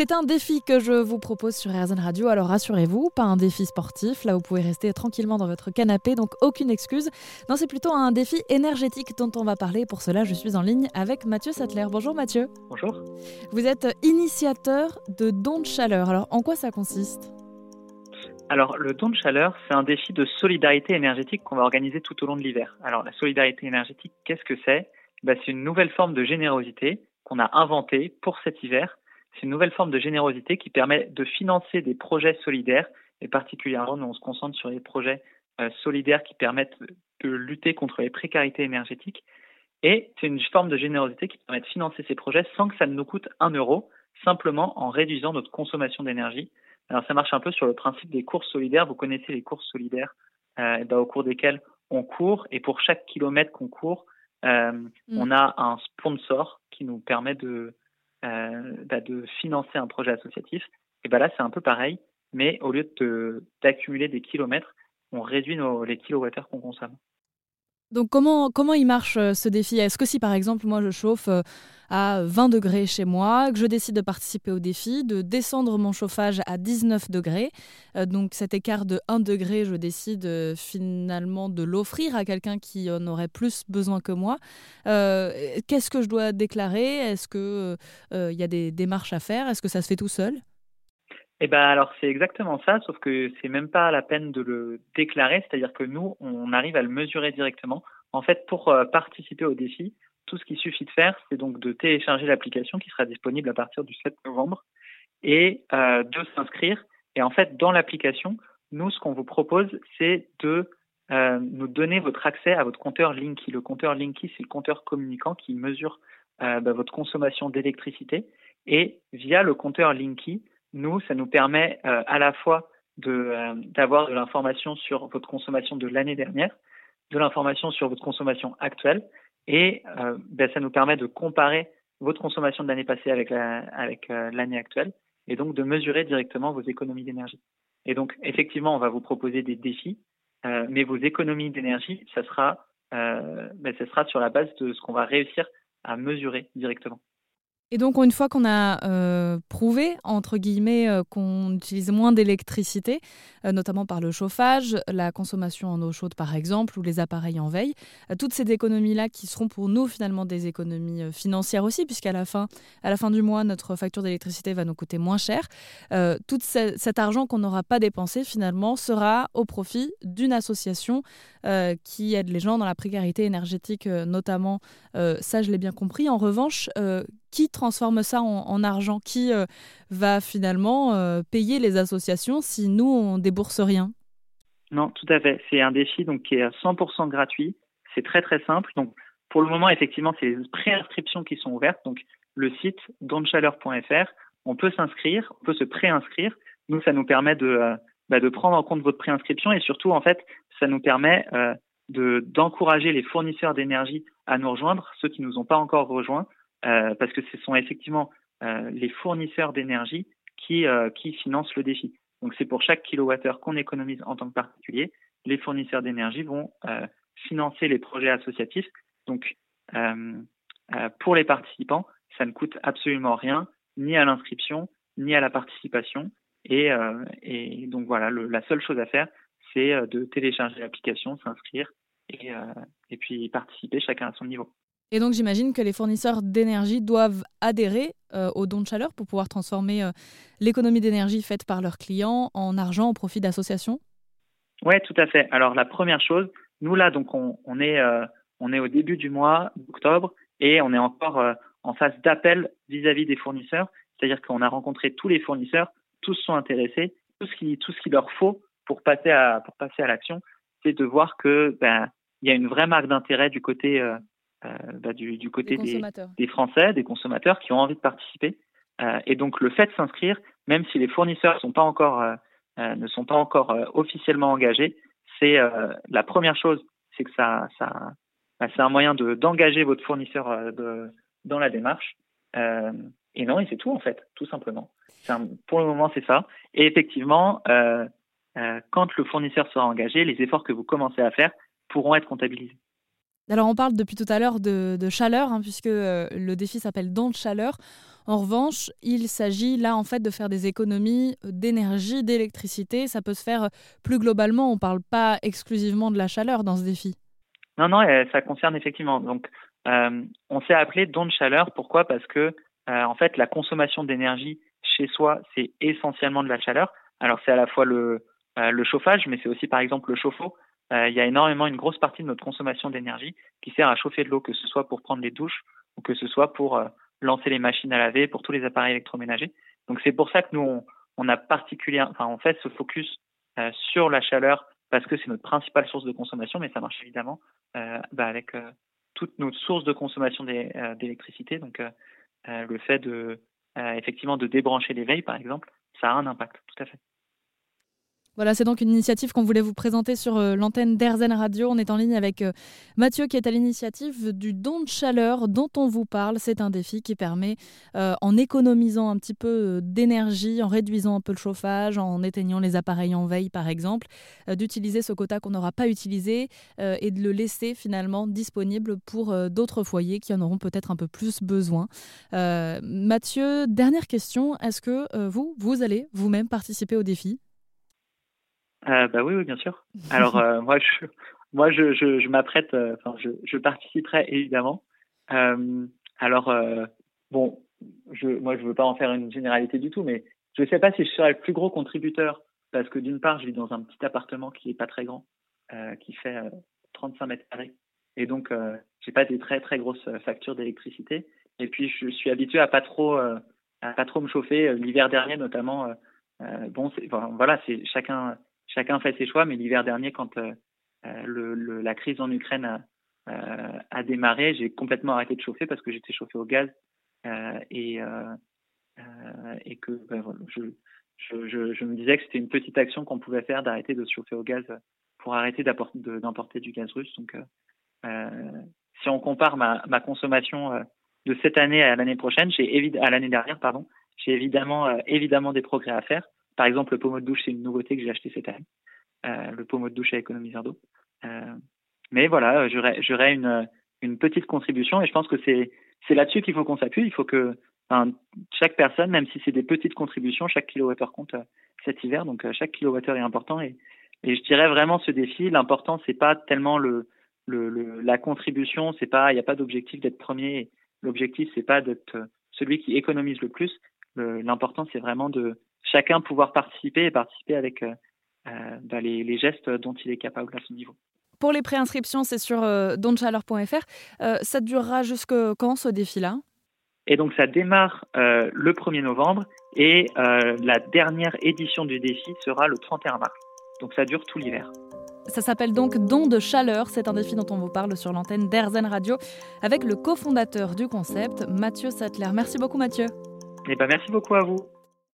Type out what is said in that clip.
C'est un défi que je vous propose sur RZN Radio, alors rassurez-vous, pas un défi sportif, là vous pouvez rester tranquillement dans votre canapé, donc aucune excuse. Non, c'est plutôt un défi énergétique dont on va parler. Pour cela, je suis en ligne avec Mathieu Sattler. Bonjour Mathieu. Bonjour. Vous êtes initiateur de dons de chaleur, alors en quoi ça consiste? Alors, le don de chaleur, c'est un défi de solidarité énergétique qu'on va organiser tout au long de l'hiver. Alors, la solidarité énergétique, qu'est-ce que c'est? Ben, C'est une nouvelle forme de générosité qu'on a inventée pour cet hiver c'est une nouvelle forme de générosité qui permet de financer des projets solidaires, et particulièrement, nous, on se concentre sur les projets euh, solidaires qui permettent de lutter contre les précarités énergétiques. Et c'est une forme de générosité qui permet de financer ces projets sans que ça ne nous coûte un euro, simplement en réduisant notre consommation d'énergie. Alors ça marche un peu sur le principe des courses solidaires. Vous connaissez les courses solidaires euh, ben, au cours desquelles on court et pour chaque kilomètre qu'on court, euh, mm. on a un sponsor qui nous permet de, bah, de financer un projet associatif. Et ben là, c'est un peu pareil, mais au lieu d'accumuler des kilomètres, on réduit nos, les kilowattheures qu'on consomme. Donc comment, comment il marche euh, ce défi? Est-ce que si par exemple moi je chauffe euh, à 20 degrés chez moi, que je décide de participer au défi, de descendre mon chauffage à 19 degrés, euh, donc cet écart de 1 degré, je décide finalement de l'offrir à quelqu'un qui en aurait plus besoin que moi, qu'est-ce que je dois déclarer? Est-ce qu'il il y a des démarches à faire? Est-ce que ça se fait tout seul? Eh ben alors c'est exactement ça, sauf que c'est même pas la peine de le déclarer, c'est-à-dire que nous on arrive à le mesurer directement. En fait, pour euh, participer au défi, tout ce qu'il suffit de faire, c'est donc de télécharger l'application qui sera disponible à partir du 7 novembre et euh, de s'inscrire. Et en fait, dans l'application, nous ce qu'on vous propose, c'est de euh, nous donner votre accès à votre compteur Linky. Le compteur Linky, c'est le compteur communicant qui mesure bah, votre consommation d'électricité. Et via le compteur Linky, nous, ça nous permet euh, à la fois euh, d'avoir de, l'information sur votre consommation de l'année dernière, de l'information sur votre consommation actuelle, et euh, ben, ça nous permet de comparer votre consommation de l'année passée avec avec l'année actuelle, et donc de mesurer directement vos économies d'énergie. Et donc, effectivement, on va vous proposer des défis, mais vos économies d'énergie, ça sera, ben, ça sera sur la base de ce qu'on va réussir à mesurer directement. Et donc, une fois qu'on a euh, prouvé, entre guillemets, euh, qu'on utilise moins d'électricité, euh, notamment par le chauffage, la consommation en eau chaude, par exemple, ou les appareils en veille, toutes ces économies-là qui seront pour nous, finalement, des économies financières aussi, puisqu'à la fin, à la fin du mois, notre facture d'électricité va nous coûter moins cher. tout cet argent qu'on n'aura pas dépensé, finalement, sera au profit d'une association qui aide les gens dans la précarité énergétique, notamment. ça, je l'ai bien compris. En revanche, qui transforme ça en, argent? Qui euh, va finalement euh, payer les associations si nous, on débourse rien? Non, tout à fait. C'est un défi donc, qui est à 100% gratuit. C'est très très simple. Donc, pour le moment, effectivement, c'est les préinscriptions qui sont ouvertes. Donc, le site donchaleur.fr, on peut s'inscrire, on peut se préinscrire. Nous, ça nous permet de, euh, bah, de prendre en compte votre préinscription et surtout, en fait, ça nous permet de d'encourager les fournisseurs d'énergie à nous rejoindre, ceux qui ne nous ont pas encore rejoints, euh, parce que ce sont effectivement euh, les fournisseurs d'énergie qui, euh, qui financent le défi. Donc c'est pour chaque kilowattheure qu'on économise en tant que particulier, les fournisseurs d'énergie vont financer les projets associatifs. Donc pour les participants, ça ne coûte absolument rien, ni à l'inscription, ni à la participation. Et, et donc voilà, le, la seule chose à faire, c'est de télécharger l'application, s'inscrire et, et puis participer chacun à son niveau. Et donc j'imagine que les fournisseurs d'énergie doivent adhérer euh, au don de chaleur pour pouvoir transformer euh, l'économie d'énergie faite par leurs clients en argent au profit d'associations? Oui, tout à fait. Alors la première chose, nous là, donc on, est, euh, on est au début du mois d'octobre et on est encore en phase d'appel vis-à-vis des fournisseurs. C'est-à-dire qu'on a rencontré tous les fournisseurs, tous sont intéressés, tout ce qui, tout ce qu'il leur faut pour passer à, pour passer à l'action, c'est de voir que ben, il y a une vraie marque d'intérêt du côté euh, bah, du, du, côté des, des, Français, des consommateurs qui ont envie de participer. Euh, et donc le fait de s'inscrire, même si les fournisseurs sont pas encore, euh, ne sont pas encore officiellement engagés, c'est la première chose, c'est que ça, ça bah, c'est un moyen de d'engager votre fournisseur de, dans la démarche. et non, et c'est tout en fait, tout simplement. Un, pour le moment, c'est ça. Et effectivement, euh, euh, quand le fournisseur sera engagé, les efforts que vous commencez à faire pourront être comptabilisés. Alors on parle depuis tout à l'heure de, chaleur, hein, puisque euh, le défi s'appelle Don de chaleur. En revanche, il s'agit là en fait de faire des économies d'énergie, d'électricité. Ça peut se faire plus globalement. On ne parle pas exclusivement de la chaleur dans ce défi. Non, non, ça concerne effectivement. Donc, euh, on s'est appelé don de chaleur. Pourquoi? Parce que euh, en fait, la consommation d'énergie chez soi, c'est essentiellement de la chaleur. Alors, c'est à la fois le, euh, le chauffage, mais c'est aussi par exemple le chauffe-eau. Il y a énormément une grosse partie de notre consommation d'énergie qui sert à chauffer de l'eau, que ce soit pour prendre les douches ou que ce soit pour lancer les machines à laver, pour tous les appareils électroménagers. Donc, c'est pour ça que nous on, a particulièrement, enfin, on fait ce focus sur la chaleur parce que c'est notre principale source de consommation, mais ça marche évidemment euh, bah avec euh, toutes nos sources de consommation euh, d'électricité. Donc le fait de effectivement de débrancher l'éveil, par exemple, ça a un impact, tout à fait. Voilà, c'est donc une initiative qu'on voulait vous présenter sur euh, l'antenne d'Airzen Radio. On est en ligne avec euh, Mathieu qui est à l'initiative du don de chaleur dont on vous parle. C'est un défi qui permet, euh, en économisant un petit peu d'énergie, en réduisant un peu le chauffage, en éteignant les appareils en veille par exemple, d'utiliser ce quota qu'on n'aura pas utilisé et de le laisser finalement disponible pour d'autres foyers qui en auront peut-être un peu plus besoin. Mathieu, dernière question, est-ce que vous, vous allez vous-même participer au défi? Euh, bah oui, oui, bien sûr. Alors euh, moi, je, moi, je, je, je m'apprête, euh, enfin, je, je participerai évidemment. Euh, alors euh, bon, je, moi, je veux pas en faire une généralité du tout, mais je sais pas si je serai le plus gros contributeur parce que d'une part, je vis dans un petit appartement qui est pas très grand, qui fait 35 mètres carrés, et donc j'ai pas des très très grosses factures d'électricité. Et puis, je suis habitué à pas trop, à pas trop me chauffer. L'hiver dernier, notamment. bon, voilà, c'est chacun chacun fait ses choix, mais l'hiver dernier, quand euh, euh, le, la crise en Ukraine a, euh, a démarré, j'ai complètement arrêté de chauffer parce que j'étais chauffé au gaz et, et que ben, je, je, je, me disais que c'était une petite action qu'on pouvait faire d'arrêter de se chauffer au gaz pour arrêter d'importer du gaz russe. Donc, si on compare ma, ma consommation de cette année à l'année prochaine, j'ai à l'année dernière, pardon, j'ai évidemment évidemment des progrès à faire. Par exemple, le pommeau de douche, c'est une nouveauté que j'ai acheté cette année. Euh, le pommeau de douche à économiseur d'eau. Euh, mais voilà, j'aurais une, petite contribution et je pense que c'est là-dessus qu'il faut qu'on s'appuie. Il faut que chaque personne, même si c'est des petites contributions, chaque kilowattheure compte euh, cet hiver. Donc euh, chaque kilowattheure est important et, je dirais vraiment ce défi. L'important c'est pas tellement le, le, le la contribution, c'est pas il n'y a pas d'objectif d'être premier. L'objectif c'est pas d'être celui qui économise le plus. L'important c'est vraiment de chacun pouvoir participer et participer avec euh, euh, bah, les, gestes dont il est capable à son niveau. Pour les préinscriptions, c'est sur euh, euh, ça durera jusque quand ce défi-là? Et donc ça démarre le 1er novembre et la dernière édition du défi sera le 31 mars. Donc ça dure tout l'hiver. Ça s'appelle donc Don de chaleur. C'est un défi dont on vous parle sur l'antenne d'Airzen Radio avec le cofondateur du concept, Mathieu Sattler. Merci beaucoup Mathieu. Eh ben, merci beaucoup à vous.